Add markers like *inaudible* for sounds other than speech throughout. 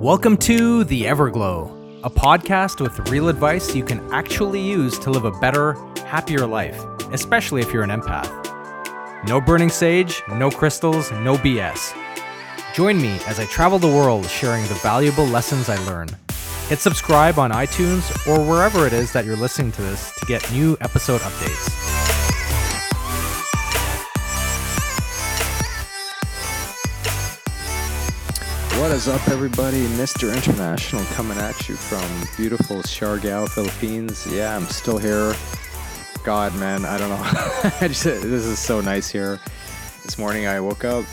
Welcome to The Everglow, a podcast with real advice you can actually use to live a better, happier life, especially if you're an empath. No burning sage, no crystals, no BS. Join me as I travel the world sharing the valuable lessons I learn. Hit subscribe on iTunes or wherever it is that you're listening to this to get new episode updates. What is up, everybody? Mr. International coming at you from beautiful Siargao, Philippines. Yeah, I'm still here. God, man, I don't know. *laughs* I just, this is so nice here. This morning I woke up,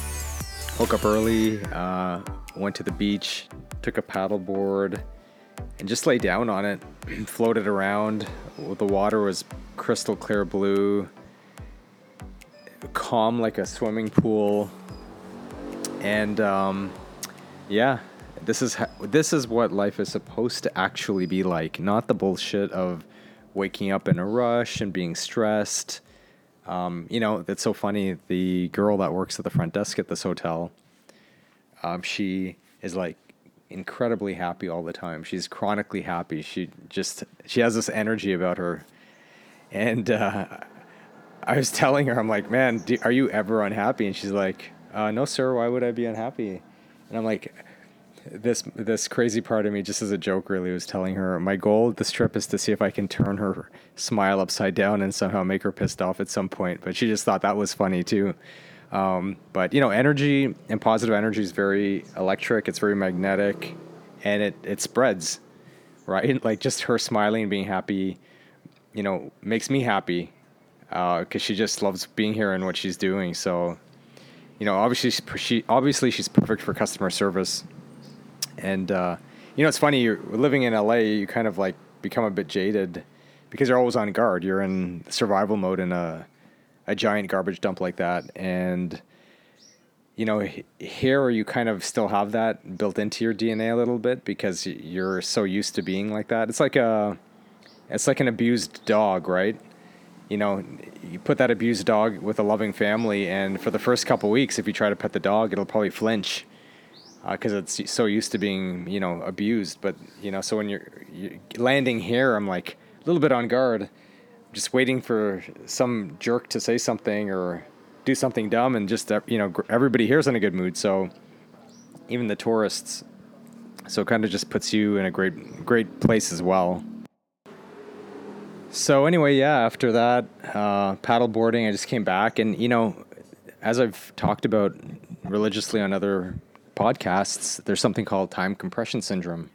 woke up early, uh, went to the beach, took a paddleboard, and just lay down on it, *clears throat* and floated around. The water was crystal clear blue, calm like a swimming pool, and um, yeah, this is ha- this is what life is supposed to actually be like, not the bullshit of waking up in a rush and being stressed. Um, you know, it's so funny. The girl that works at the front desk at this hotel, um, she is like incredibly happy all the time. She's chronically happy. She just she has this energy about her, and uh, I was telling her, I'm like, man, do, are you ever unhappy? And she's like, uh, no, sir. Why would I be unhappy? And I'm like, this this crazy part of me, just as a joke, really was telling her my goal this trip is to see if I can turn her smile upside down and somehow make her pissed off at some point. But she just thought that was funny too. Um, but you know, energy and positive energy is very electric. It's very magnetic, and it it spreads, right? *laughs* Like just her smiling and being happy, you know, makes me happy because uh, she just loves being here and what she's doing. So you know, obviously she obviously she's perfect for customer service. And uh, you know, it's funny. You're living in LA. You kind of like become a bit jaded because you're always on guard. You're in survival mode in a a giant garbage dump like that, and you know, here you kind of still have that built into your DNA a little bit because you're so used to being like that. It's like a, it's like an abused dog, right? you know, you put that abused dog with a loving family, and for the first couple weeks, if you try to pet the dog, it'll probably flinch because uh, it's so used to being, you know, abused. But you know, so when you're, you're landing here, I'm like a little bit on guard, just waiting for some jerk to say something or do something dumb, and just uh, you know, everybody here's in a good mood. So even the tourists, so it kind of just puts you in a great, great place as well. So anyway, yeah, after that uh, paddle boarding, I just came back, and you know, as I've talked about religiously on other podcasts, there's something called time compression syndrome,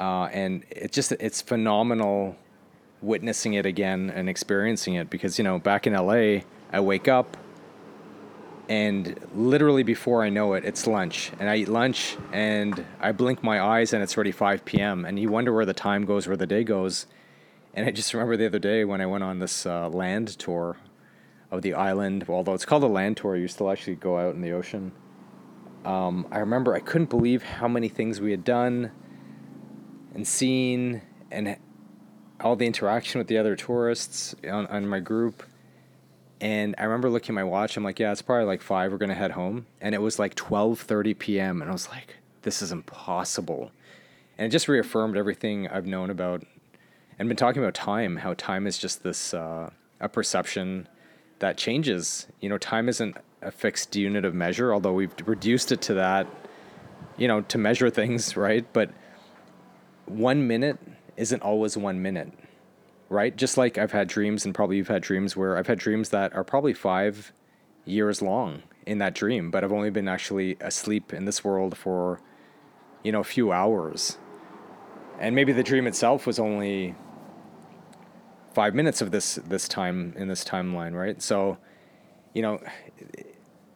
uh, and it just it's phenomenal witnessing it again and experiencing it because you know back in LA, I wake up. And literally before I know it, it's lunch. And I eat lunch and I blink my eyes and it's already 5 p.m. And you wonder where the time goes, where the day goes and I just remember the other day when I went on this uh, land tour of the island. Although it's called a land tour, you still actually go out in the ocean. Um, I remember I couldn't believe how many things we had done and seen, and all the interaction with the other tourists on, on my group. And I remember looking at my watch. I'm like, yeah, it's probably like five. We're gonna head home, and it was like 12:30 p.m. And I was like, this is impossible. And it just reaffirmed everything I've known about and been talking about time, how time is just this uh, a perception that changes. You know, time isn't a fixed unit of measure, although we've reduced it to that, you know, to measure things, *laughs* right? But one minute isn't always one minute, right? Just like I've had dreams, and probably you've had dreams where I've had dreams that are probably five years long in that dream, but I've only been actually asleep in this world for, you know, a few hours. And maybe the dream itself was only five minutes of this this time in this timeline, right? So, you know,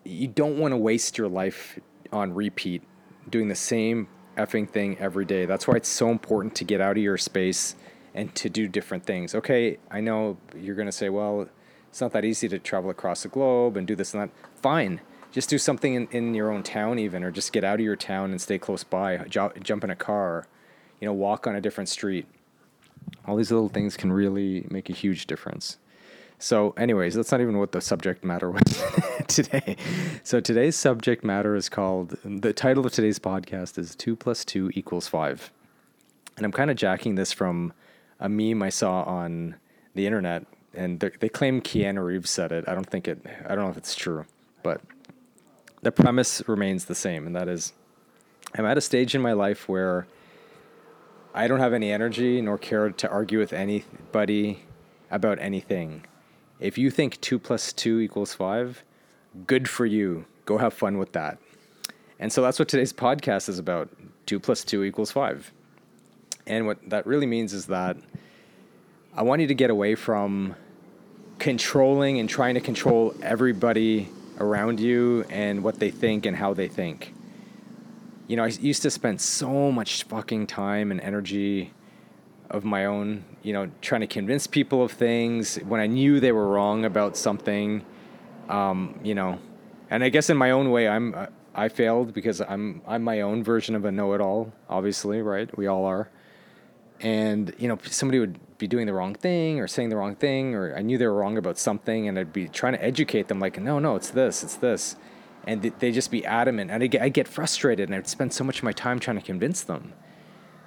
you don't want to waste your life on repeat, doing the same effing thing every day. That's why it's so important to get out of your space and to do different things. Okay, I know you're going to say, well, it's not that easy to travel across the globe and do this and that. Fine. Just do something in, in your own town, even, or just get out of your town and stay close by. jump in a car, you know, walk on a different street All these little things can really make a huge difference. So, anyways, that's not even what the subject matter was *laughs* today. So, today's subject matter is called the title of today's podcast is 2 plus 2 equals 5. And I'm kind of jacking this from a meme I saw on the internet, and they claim Keanu Reeves said it. I don't think it, I don't know if it's true, but the premise remains the same, and that is I'm at a stage in my life where I don't have any energy nor care to argue with anybody about anything. If you think two plus two equals five, good for you. Go have fun with that. And so that's what today's podcast is about two plus two equals five. And what that really means is that I want you to get away from controlling and trying to control everybody around you and what they think and how they think you know, I used to spend so much fucking time and energy of my own, you know, trying to convince people of things when I knew they were wrong about something, um, you know, and I guess in my own way, I'm uh, I failed because I'm I'm my own version of a know-it-all, obviously, right? We all are, and you know, somebody would be doing the wrong thing or saying the wrong thing, or I knew they were wrong about something, and I'd be trying to educate them, like, no, no, it's this, it's this and they just be adamant. And I get, I get frustrated, and I'd spend so much of my time trying to convince them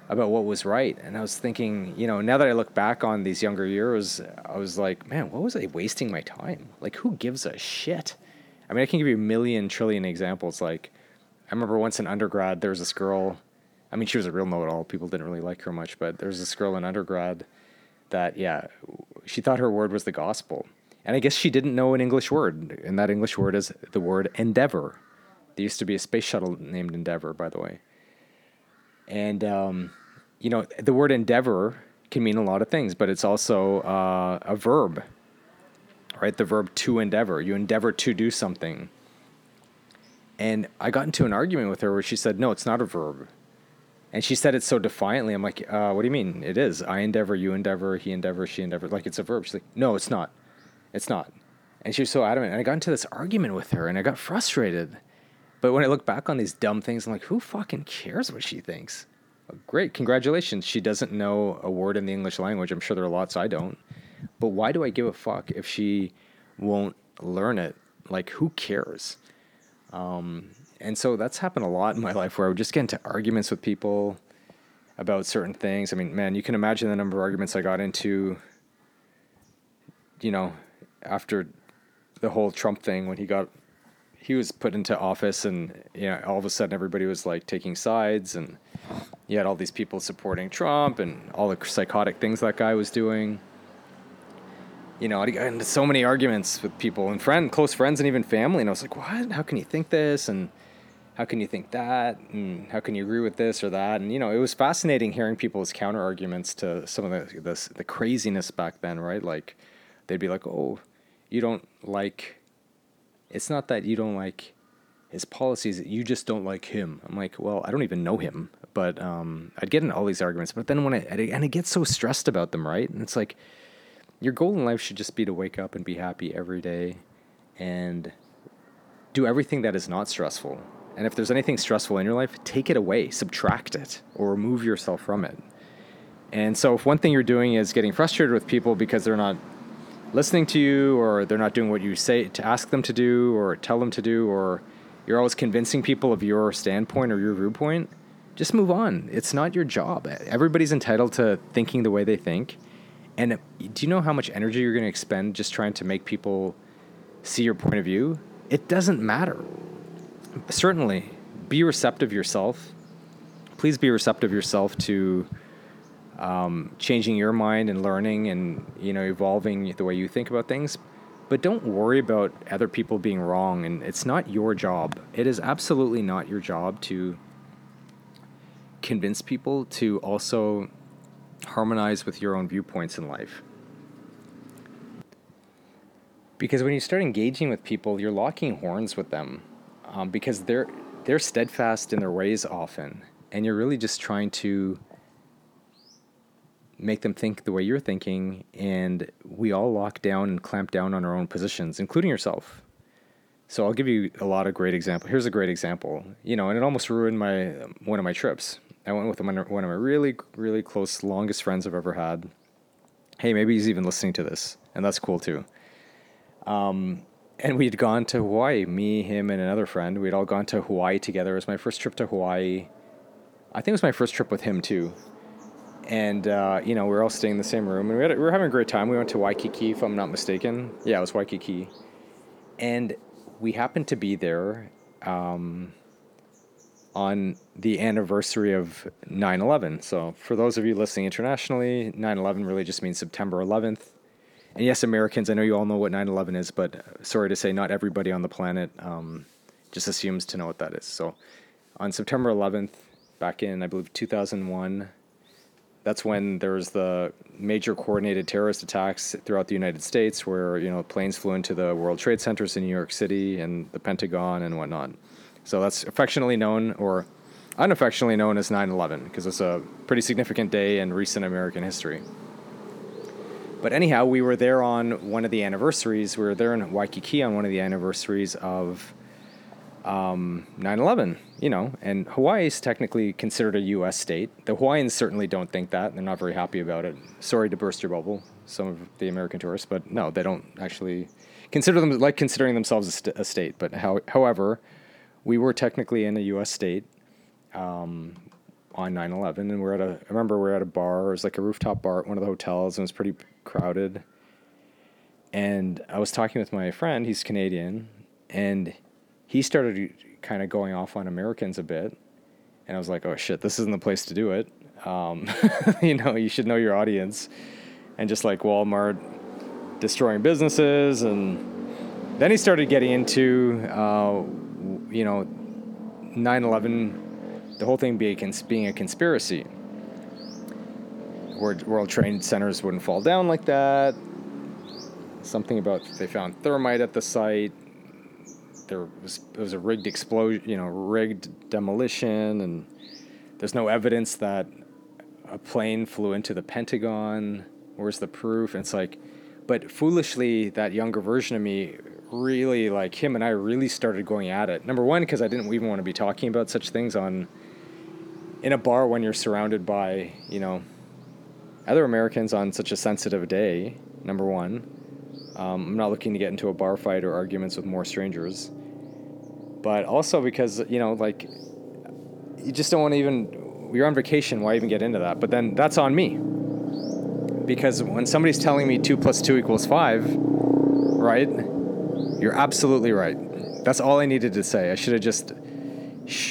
about what was right. And I was thinking, you know, now that I look back on these younger years, I was like, man, what was I wasting my time? Like, who gives a shit? I mean, I can give you a million trillion examples. Like, I remember once in undergrad, there was this girl. I mean, she was a real know-it-all. People didn't really like her much, but there was this girl in undergrad that, yeah, she thought her word was the gospel and I guess she didn't know an English word, and that English word is the word endeavor. There used to be a space shuttle named Endeavour, by the way. And, um, you know, the word endeavor can mean a lot of things, but it's also uh, a verb, right? The verb to endeavor. You endeavor to do something. And I got into an argument with her where she said, no, it's not a verb. And she said it so defiantly. I'm like, uh, what do you mean? It is. I endeavor, you endeavor, he endeavor, she endeavor. Like it's a verb. She's like, no, it's not. It's not. And she was so adamant. And I got into this argument with her and I got frustrated. But when I look back on these dumb things, I'm like, who fucking cares what she thinks? Well, great, congratulations. She doesn't know a word in the English language. I'm sure there are lots I don't. But why do I give a fuck if she won't learn it? Like, who cares? Um, and so that's happened a lot in my life where I would just get into arguments with people about certain things. I mean, man, you can imagine the number of arguments I got into, you know, after the whole Trump thing when he got he was put into office and you know all of a sudden everybody was like taking sides and you had all these people supporting Trump and all the psychotic things that guy was doing. You know, I got into so many arguments with people and friend, close friends, and even family. And I was like, "What? How can you think this?" And how can you think that? And how can you agree with this or that? And you know, it was fascinating hearing people's counter arguments to some of the, the the craziness back then, right? Like, they'd be like, "Oh, you don't like it's not that you don't like his policies you just don't like him. I'm like well i don't even know him but um, i'd get in all these arguments but then when i and i get so stressed about them right? And it's like your goal in life should just be to wake up and be happy every day and do everything that is not stressful. And if there's anything stressful in your life take it away subtract it or remove yourself from it. And so if one thing you're doing is getting frustrated with people because they're not listening to you or they're not doing what you say to ask them to do or tell them to do or you're always convincing people of your standpoint or your viewpoint, just move on. It's not your job. Everybody's entitled to thinking the way they think. And do you know how much energy you're going to expend just trying to make people see your point of view? It doesn't matter. Certainly, be receptive yourself. Please be receptive yourself to um, changing your mind and learning and you know evolving the way you think about things. But don't worry about other people being wrong and it's not your job. It is absolutely not your job to convince people to also harmonize with your own viewpoints in life. Because when you start engaging with people you're locking horns with them um, because they're they're steadfast in their ways often and you're really just trying to make them think the way you're thinking, and we all lock down and clamp down on our own positions, including yourself. So I'll give you a lot of great examples. Here's a great example, you know, and it almost ruined my one of my trips. I went with one of my really really close longest friends I've ever had. Hey, maybe he's even listening to this, and that's cool too. Um, and we'd gone to Hawaii, me, him, and another friend. We'd all gone to Hawaii together. It was my first trip to Hawaii. I think it was my first trip with him too. And uh, you know, we were all staying in the same room, and we, had, we were having a great time. We went to Waikiki, if I'm not mistaken. Yeah, it was Waikiki, and we happened to be there um, on the anniversary of 9/11. So, for those of you listening internationally, 9/11 really just means September 11th. And yes, Americans, I know you all know what 9/11 is, but uh, sorry to say, not everybody on the planet um, just assumes to know what that is. So, on September 11th, back in I believe 2001 that's when there was the major coordinated terrorist attacks throughout the United States, where you know planes flew into the World Trade Centers in New York City and the Pentagon and whatnot. So that's affectionately known, or unaffectionately known as 9/11, because it's a pretty significant day in recent American history. But anyhow, we were there on one of the anniversaries. We were there in Waikiki on one of the anniversaries of um, 9/11, you know, and Hawaii is technically considered a U.S. state. The Hawaiians certainly don't think that; they're not very happy about it. Sorry to burst your bubble, some of the American tourists, but no, they don't actually consider them like considering themselves a, st- a state. But how, however, we were technically in a U.S. state um, on 9/11, and we're at a. I remember we are at a bar. It was like a rooftop bar at one of the hotels, and it was pretty crowded. And I was talking with my friend. He's Canadian, and he started kind of going off on Americans a bit, and I was like, oh shit, this isn't the place to do it. Um, *laughs* you know, you should know your audience, and just like Walmart destroying businesses, and then he started getting into, uh, you know, 9/11, the whole thing being a, being a conspiracy. World Trade Centers wouldn't fall down like that. Something about they found thermite at the site there was it was a rigged explosion, you know, rigged demolition, and there's no evidence that a plane flew into the Pentagon. Where's the proof? And it's like, but foolishly, that younger version of me really like him and I really started going at it. Number one, because I didn't even want to be talking about such things on in a bar when you're surrounded by you know other Americans on such a sensitive day. Number one. Um, I'm not looking to get into a bar fight or arguments with more strangers but also because you know like you just don't want to even you're on vacation why even get into that? But then that's on me. Because when somebody's telling me 2 plus 2 equals 5 right you're absolutely right. That's all i needed to say. I should have just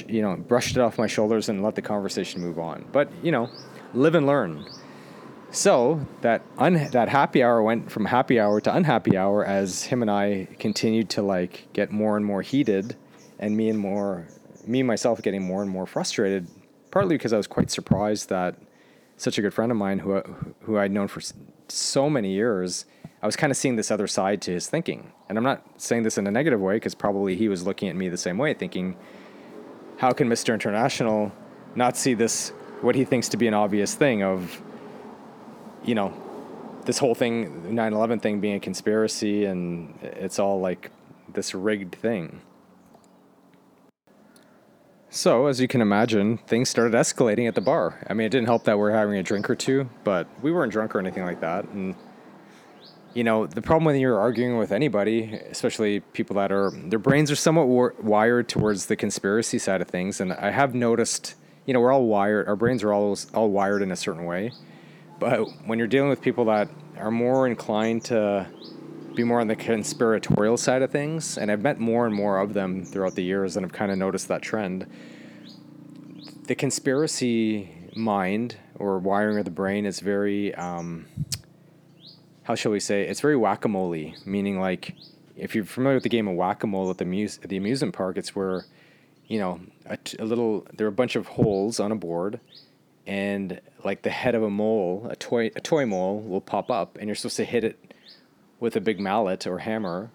you know brushed it off my shoulders and let the conversation move on. But you know live and learn. So that un- that happy hour went from happy hour to unhappy hour as him and I continued to like get more and more heated and me and more me myself getting more and more frustrated partly because I was quite surprised that such a good friend of mine who who I'd known for so many years I was kind of seeing this other side to his thinking and I'm not saying this in a negative way because probably he was looking at me the same way thinking how can Mr. International not see this what he thinks to be an obvious thing of you know this whole thing 9/11 thing being a conspiracy and it's all like this rigged thing so, as you can imagine, things started escalating at the bar. I mean, it didn't help that we're having a drink or two, but we weren't drunk or anything like that. And, you know, the problem when you're arguing with anybody, especially people that are, their brains are somewhat war- wired towards the conspiracy side of things. And I have noticed, you know, we're all wired, our brains are all, all wired in a certain way. But when you're dealing with people that are more inclined to be more on the conspiratorial side of things, and I've met more and more of them throughout the years, and I've kind of noticed that trend. The conspiracy mind or wiring of the brain is very, um, how shall we say, it's very whack a mole, meaning like if you're familiar with the game of whack a mole at the, muse- at the amusement park, it's where, you know, a, t- a little, there are a bunch of holes on a board, and like the head of a mole, a toy, a toy mole will pop up, and you're supposed to hit it with a big mallet or hammer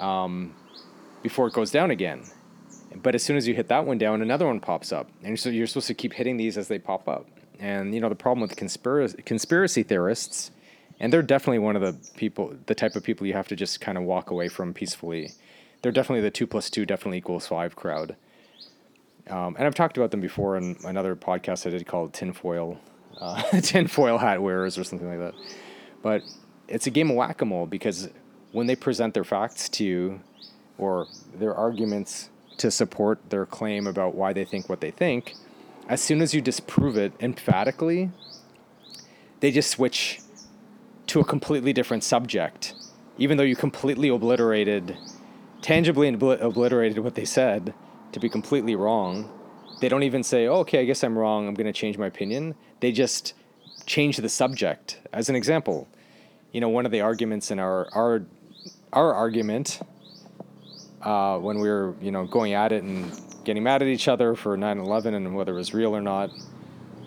um, before it goes down again. But as soon as you hit that one down, another one pops up, and so you're supposed to keep hitting these as they pop up. And you know the problem with conspiracy conspiracy theorists, and they're definitely one of the people, the type of people you have to just kind of walk away from peacefully. They're definitely the two plus two definitely equals five crowd. Um, and I've talked about them before in another podcast I did called Tinfoil, uh, *laughs* Tinfoil Hat Wearers or something like that. But it's a game of whack a mole because when they present their facts to you or their arguments to support their claim about why they think what they think, as soon as you disprove it emphatically, they just switch to a completely different subject, even though you completely obliterated, tangibly obli- obliterated what they said to be completely wrong. They don't even say, oh, okay, I guess I'm wrong. I'm going to change my opinion. They just change the subject. As an example, you know, one of the arguments in our, our, our argument uh, when we were, you know, going at it and getting mad at each other for 9/11 and whether it was real or not.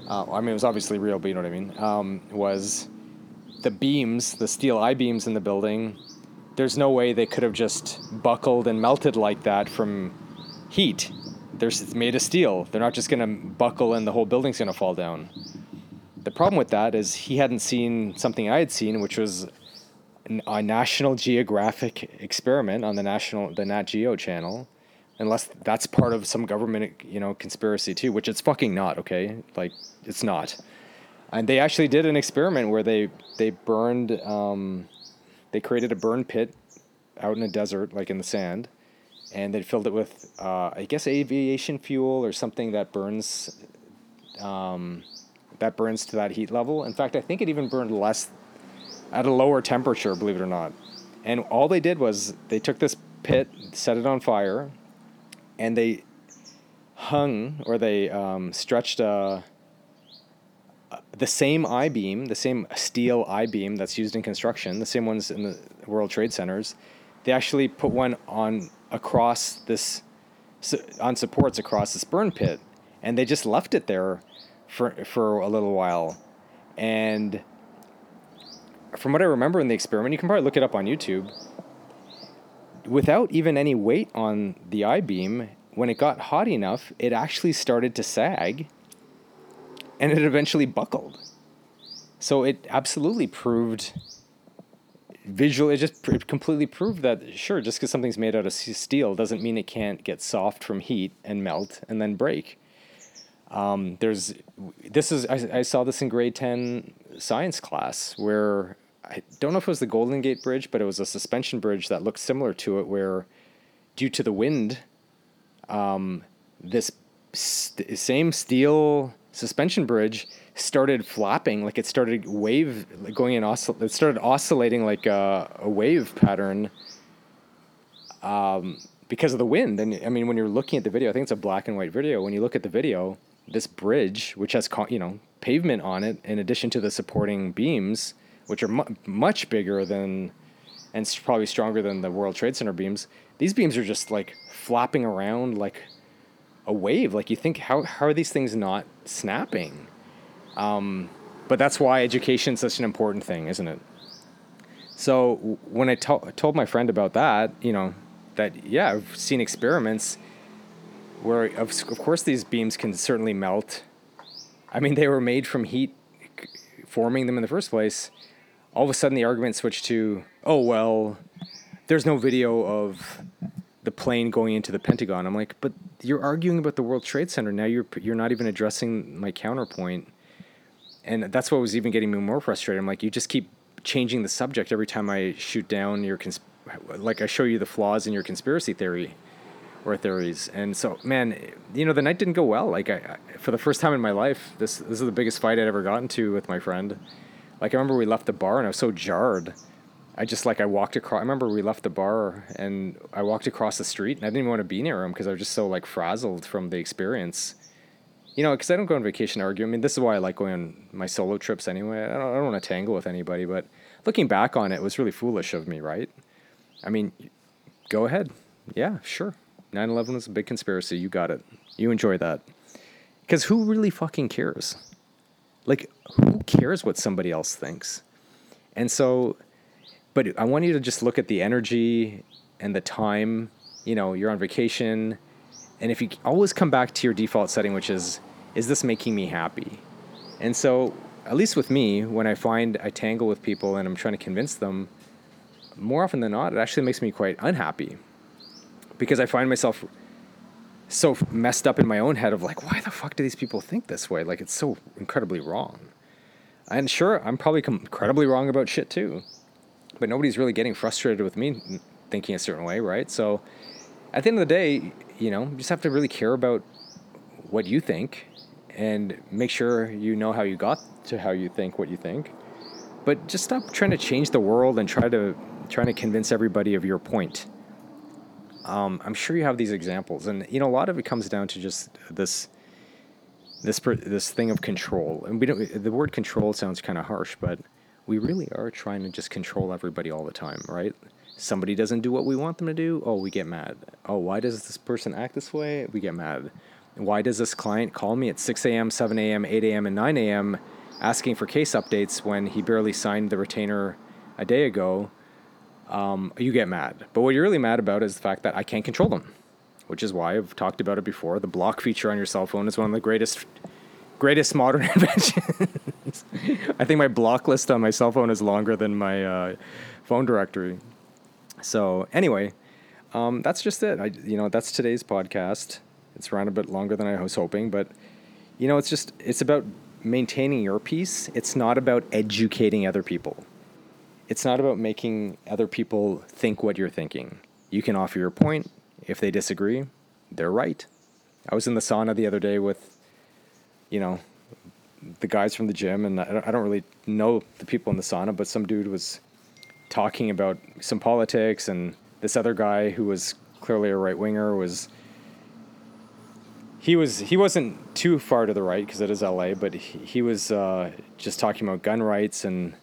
Uh, I mean, it was obviously real, but you know what I mean. Um, was the beams, the steel I beams in the building? There's no way they could have just buckled and melted like that from heat. They're made of steel. They're not just going to buckle and the whole building's going to fall down. The problem with that is he hadn't seen something I had seen, which was a National Geographic experiment on the national the Nat Geo channel, unless that's part of some government you know conspiracy too, which it's fucking not. Okay, like it's not. And they actually did an experiment where they they burned um, they created a burn pit out in a desert, like in the sand, and they filled it with uh, I guess aviation fuel or something that burns. Um, that burns to that heat level. In fact, I think it even burned less at a lower temperature, believe it or not. And all they did was they took this pit, set it on fire, and they hung or they um, stretched a, the same I beam, the same steel I beam that's used in construction, the same ones in the World Trade Centers. They actually put one on across this on supports across this burn pit, and they just left it there for for a little while, and from what I remember in the experiment, you can probably look it up on YouTube. Without even any weight on the I beam, when it got hot enough, it actually started to sag and it eventually buckled. So it absolutely proved visually it just completely proved that sure just because something's made out of steel doesn't mean it can't get soft from heat and melt and then break um, there's this is I, I saw this in grade 10 science class where I don't know if it was the Golden Gate Bridge, but it was a suspension bridge that looked similar to it, where due to the wind, um, this st- same steel suspension bridge started flapping, like it started wave like going in oscill- it started oscillating like a, a wave pattern. Um, because of the wind, and I mean, when you're looking at the video, I think it's a black and white video. When you look at the video, this bridge, which has you know pavement on it, in addition to the supporting beams, which are mu- much bigger than and probably stronger than the World Trade Center beams. These beams are just like flapping around like a wave. Like you think, how how are these things not snapping? Um, but that's why education is such an important thing, isn't it? So when I to- told my friend about that, you know, that yeah, I've seen experiments where of, of course these beams can certainly melt. I mean, they were made from heat forming them in the first place. All of a sudden, the argument switched to, oh well, there's no video of the plane going into the Pentagon. I'm like, but you're arguing about the World Trade Center now. You're you're not even addressing my counterpoint, and that's what was even getting me more frustrated. I'm like, you just keep changing the subject every time I shoot down your cons- like I show you the flaws in your conspiracy theory or theories. And so, man, you know, the night didn't go well. Like, I, I, for the first time in my life, this this is the biggest fight I'd ever gotten to with my friend. Like, I remember we left the bar and I was so jarred. I just like I walked across. I remember we left the bar and I walked across the street and I didn't even want to be near him because I was just so like frazzled from the experience. You know, because I don't go on vacation to argue. I mean, this is why I like going on my solo trips anyway. I don't, I don't want to tangle with anybody, but looking back on it, it was really foolish of me, right? I mean, go ahead. Yeah, sure. 9 11 was a big conspiracy. You got it. You enjoy that. Because who really fucking cares? Like, who cares what somebody else thinks? And so, but I want you to just look at the energy and the time. You know, you're on vacation. And if you always come back to your default setting, which is, is this making me happy? And so, at least with me, when I find I tangle with people and I'm trying to convince them, more often than not, it actually makes me quite unhappy because I find myself so messed up in my own head of like, why the fuck do these people think this way? Like, it's so incredibly wrong. And sure, I'm probably incredibly wrong about shit too, but nobody's really getting frustrated with me thinking a certain way, right? So, at the end of the day, you know, you just have to really care about what you think and make sure you know how you got to how you think what you think. But just stop trying to change the world and try to trying to convince everybody of your point. Um, I'm sure you have these examples, and you know a lot of it comes down to just this this this thing of control. And we don't. The word control sounds kind of harsh, but we really are trying to just control everybody all the time, right? Somebody doesn't do what we want them to do. Oh, we get mad. Oh, why does this person act this way? We get mad. Why does this client call me at 6 a.m., 7 a.m., 8 a.m., and 9 a.m. asking for case updates when he barely signed the retainer a day ago? Um, you get mad. But what you're really mad about is the fact that I can't control them, which is why I've talked about it before. The block feature on your cell phone is one of the greatest, greatest modern *laughs* inventions. I think my block list on my cell phone is longer than my uh, phone directory. So anyway, um, that's just it. I, you know, that's today's podcast. It's around a bit longer than I was hoping, but you know, it's just it's about maintaining your peace. It's not about educating other people. It's not about making other people think what you're thinking. You can offer your point. If they disagree, they're right. I was in the sauna the other day with, you know, the guys from the gym, and I don't really know the people in the sauna, but some dude was talking about some politics, and this other guy who was clearly a right winger was he was he wasn't too far to the right because it is LA, but he, he was uh, just talking about gun rights and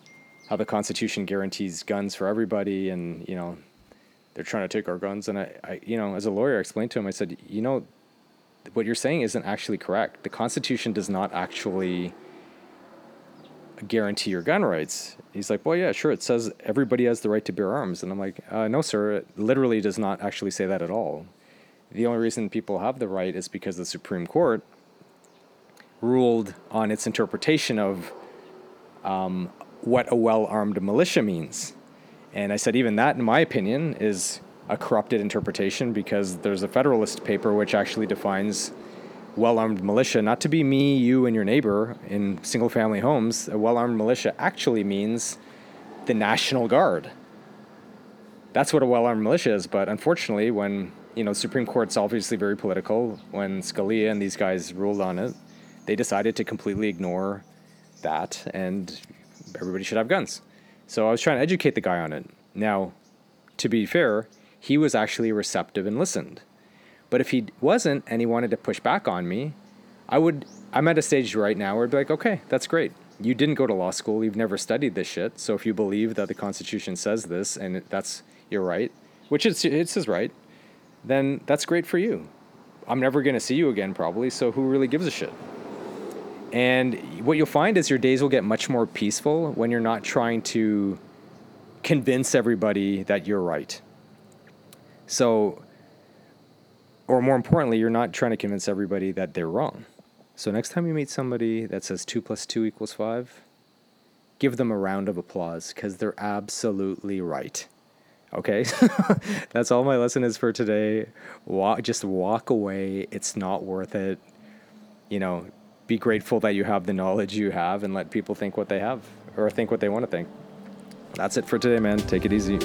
how the Constitution guarantees guns for everybody, and you know they're trying to take our guns. And I, I you know, as a lawyer, I explained to him. I said, you know, what you're saying isn't actually correct. The Constitution does not actually guarantee your gun rights. He's like, well, yeah, sure. It says everybody has the right to bear arms, and I'm like, uh, no, sir. It literally does not actually say that at all. The only reason people have the right is because the Supreme Court ruled on its interpretation of um, what a well armed militia means. And I said, even that, in my opinion, is a corrupted interpretation because there's a Federalist paper which actually defines well armed militia not to be me, you, and your neighbor in single family homes. A well armed militia actually means the National Guard. That's what a well armed militia is. But unfortunately, when you know, Supreme Court's obviously very political. When Scalia and these guys ruled on it, they decided to completely ignore that, and everybody should have guns. So I was trying to educate the guy on it. Now, to be fair, he was actually receptive and listened. But if he wasn't and he wanted to push back on me, I would. I'm at a stage right now where I'd be like, okay, that's great. You didn't go to law school. You've never studied this shit. So if you believe that the Constitution says this and that's your right, which it's it's his right, then that's great for you. I'm never to see you again, probably, so who really gives a shit? And what you'll find is your days will get much more peaceful when you're not trying to convince everybody that you're right. So, or more importantly, you're not trying to convince everybody that they're wrong. So, next time you meet somebody that says 2 plus 2 equals 5, give them a round of applause because they're absolutely right. Okay, *laughs* that's all my lesson is for today. Walk, just walk away. It's not worth it. You know, be grateful that you have the knowledge you have and let people think what they have or think what they want to think. That's it for today, man. Take it easy.